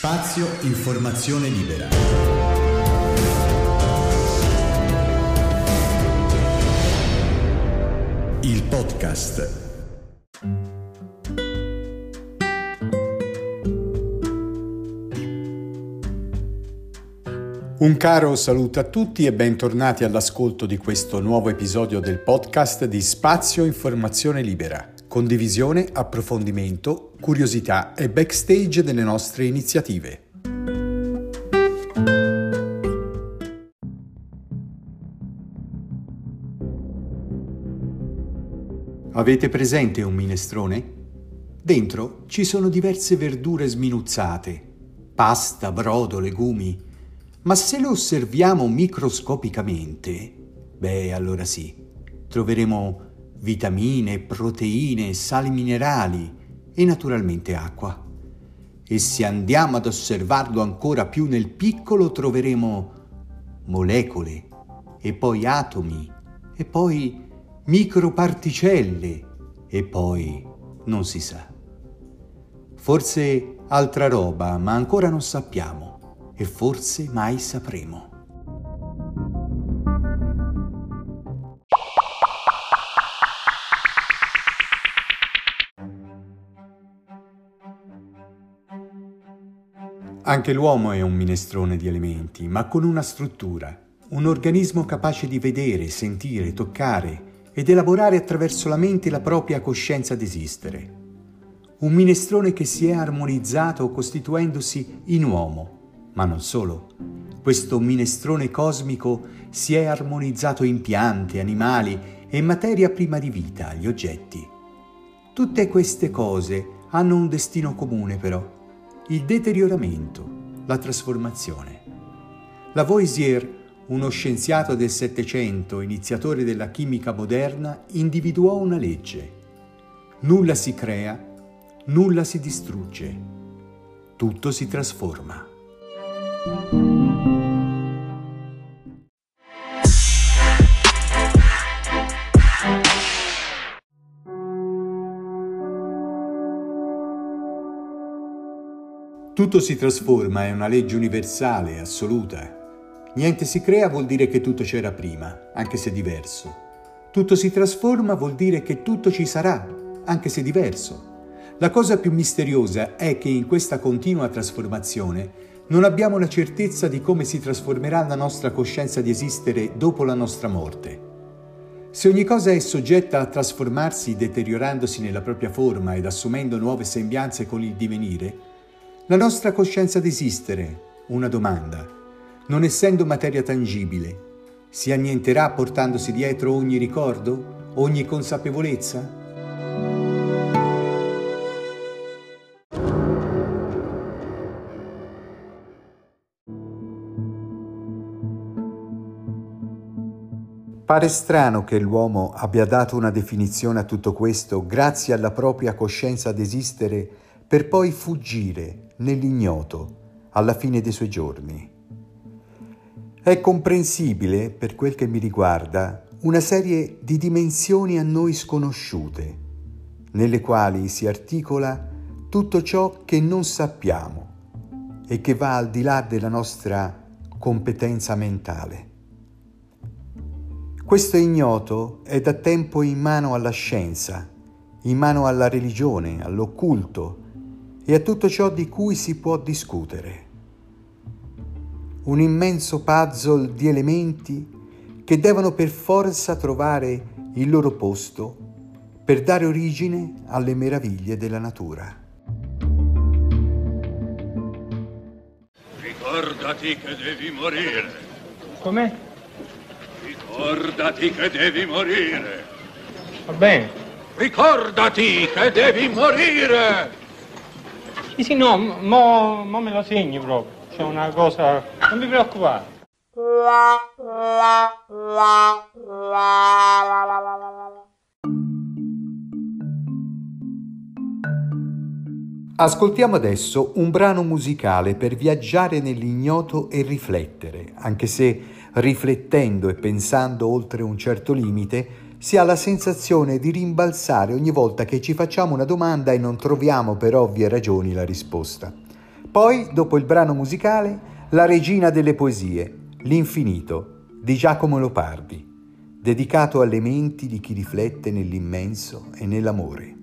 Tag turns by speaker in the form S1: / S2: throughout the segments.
S1: Spazio Informazione Libera. Il podcast. Un caro saluto a tutti e bentornati all'ascolto di questo nuovo episodio del podcast di Spazio Informazione Libera condivisione, approfondimento, curiosità e backstage delle nostre iniziative. Avete presente un minestrone? Dentro ci sono diverse verdure sminuzzate, pasta, brodo, legumi, ma se lo osserviamo microscopicamente, beh allora sì, troveremo vitamine, proteine, sali minerali e naturalmente acqua. E se andiamo ad osservarlo ancora più nel piccolo troveremo molecole e poi atomi e poi microparticelle e poi non si sa. Forse altra roba, ma ancora non sappiamo e forse mai sapremo. Anche l'uomo è un minestrone di elementi, ma con una struttura, un organismo capace di vedere, sentire, toccare ed elaborare attraverso la mente la propria coscienza d'esistere. Un minestrone che si è armonizzato costituendosi in uomo, ma non solo. Questo minestrone cosmico si è armonizzato in piante, animali e materia prima di vita, gli oggetti. Tutte queste cose hanno un destino comune però il deterioramento, la trasformazione. Lavoisier, uno scienziato del Settecento, iniziatore della chimica moderna, individuò una legge. Nulla si crea, nulla si distrugge, tutto si trasforma. Tutto si trasforma, è una legge universale, assoluta. Niente si crea vuol dire che tutto c'era prima, anche se diverso. Tutto si trasforma vuol dire che tutto ci sarà, anche se diverso. La cosa più misteriosa è che in questa continua trasformazione non abbiamo la certezza di come si trasformerà la nostra coscienza di esistere dopo la nostra morte. Se ogni cosa è soggetta a trasformarsi deteriorandosi nella propria forma ed assumendo nuove sembianze con il divenire, la nostra coscienza d'esistere, una domanda, non essendo materia tangibile, si annienterà portandosi dietro ogni ricordo, ogni consapevolezza? Pare strano che l'uomo abbia dato una definizione a tutto questo grazie alla propria coscienza d'esistere per poi fuggire nell'ignoto alla fine dei suoi giorni. È comprensibile, per quel che mi riguarda, una serie di dimensioni a noi sconosciute, nelle quali si articola tutto ciò che non sappiamo e che va al di là della nostra competenza mentale. Questo ignoto è da tempo in mano alla scienza, in mano alla religione, all'occulto, e a tutto ciò di cui si può discutere. Un immenso puzzle di elementi che devono per forza trovare il loro posto per dare origine alle meraviglie della natura.
S2: Ricordati che devi morire.
S3: Com'è?
S2: Ricordati che devi morire.
S3: Va bene.
S2: Ricordati che devi morire.
S3: Sì, no, mo, mo me lo segni proprio. C'è una cosa... Non vi preoccupate.
S1: Ascoltiamo adesso un brano musicale per viaggiare nell'ignoto e riflettere, anche se riflettendo e pensando oltre un certo limite si ha la sensazione di rimbalzare ogni volta che ci facciamo una domanda e non troviamo per ovvie ragioni la risposta. Poi, dopo il brano musicale, La regina delle poesie, L'infinito, di Giacomo Lopardi, dedicato alle menti di chi riflette nell'immenso e nell'amore.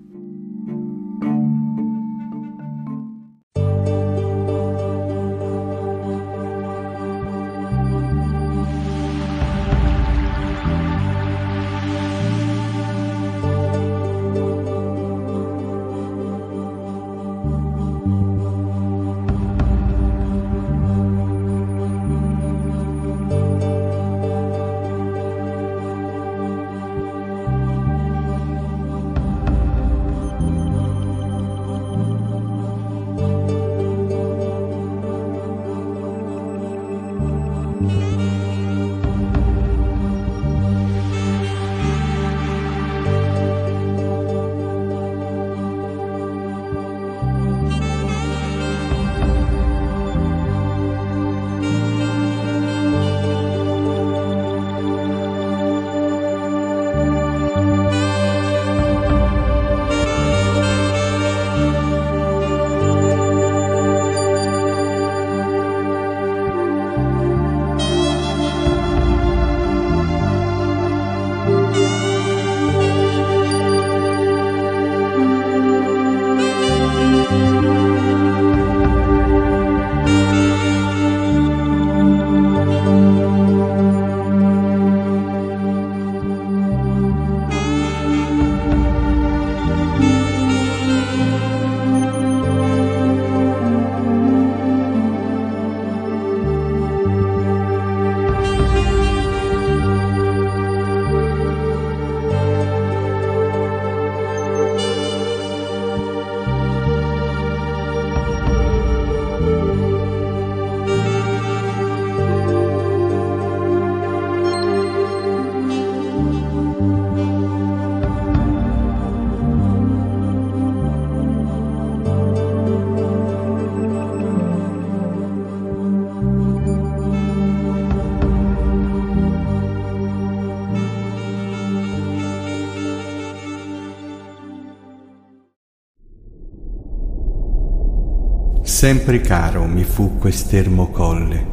S1: Sempre caro mi fu quest'ermo colle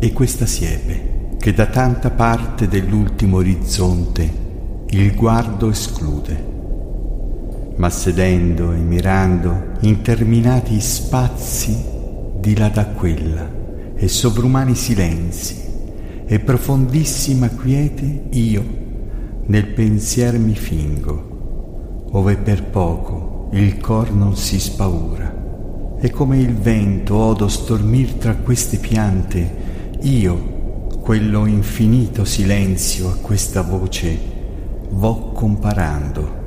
S1: e questa siepe che da tanta parte dell'ultimo orizzonte il guardo esclude. Ma sedendo e mirando interminati spazi di là da quella e sovrumani silenzi e profondissima quiete io nel pensier mi fingo, ove per poco il cor non si spaura e come il vento odo stormir tra queste piante, io, quello infinito silenzio a questa voce, vo comparando,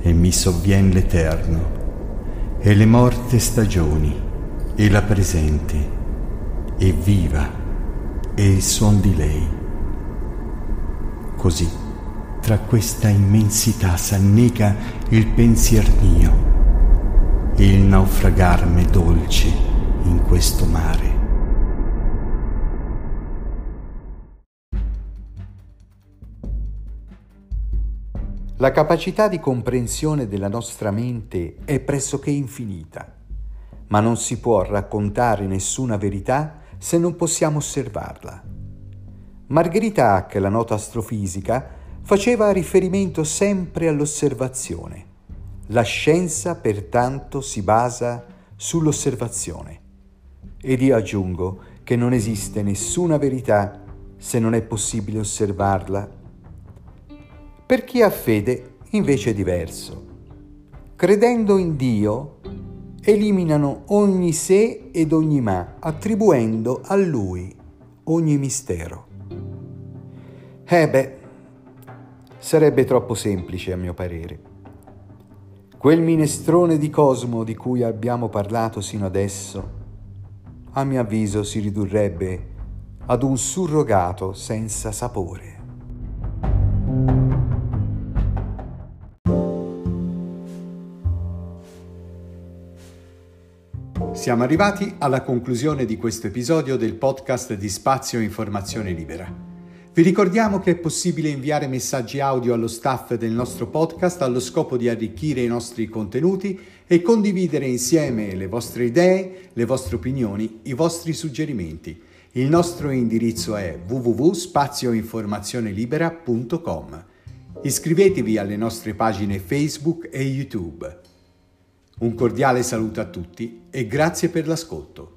S1: e mi sovvien l'eterno, e le morte stagioni, e la presente, e viva, e il suon di lei. Così, tra questa immensità s'annega il pensier mio, il naufragarmi dolce in questo mare. La capacità di comprensione della nostra mente è pressoché infinita, ma non si può raccontare nessuna verità se non possiamo osservarla. Margherita Hack, la nota astrofisica, faceva riferimento sempre all'osservazione la scienza pertanto si basa sull'osservazione. Ed io aggiungo che non esiste nessuna verità se non è possibile osservarla. Per chi ha fede invece è diverso. Credendo in Dio, eliminano ogni sé ed ogni ma, attribuendo a Lui ogni mistero. Eh beh, sarebbe troppo semplice a mio parere. Quel minestrone di Cosmo di cui abbiamo parlato sino adesso, a mio avviso si ridurrebbe ad un surrogato senza sapore. Siamo arrivati alla conclusione di questo episodio del podcast di Spazio Informazione Libera. Vi ricordiamo che è possibile inviare messaggi audio allo staff del nostro podcast allo scopo di arricchire i nostri contenuti e condividere insieme le vostre idee, le vostre opinioni, i vostri suggerimenti. Il nostro indirizzo è www.spazioinformazionelibera.com. Iscrivetevi alle nostre pagine Facebook e YouTube. Un cordiale saluto a tutti e grazie per l'ascolto.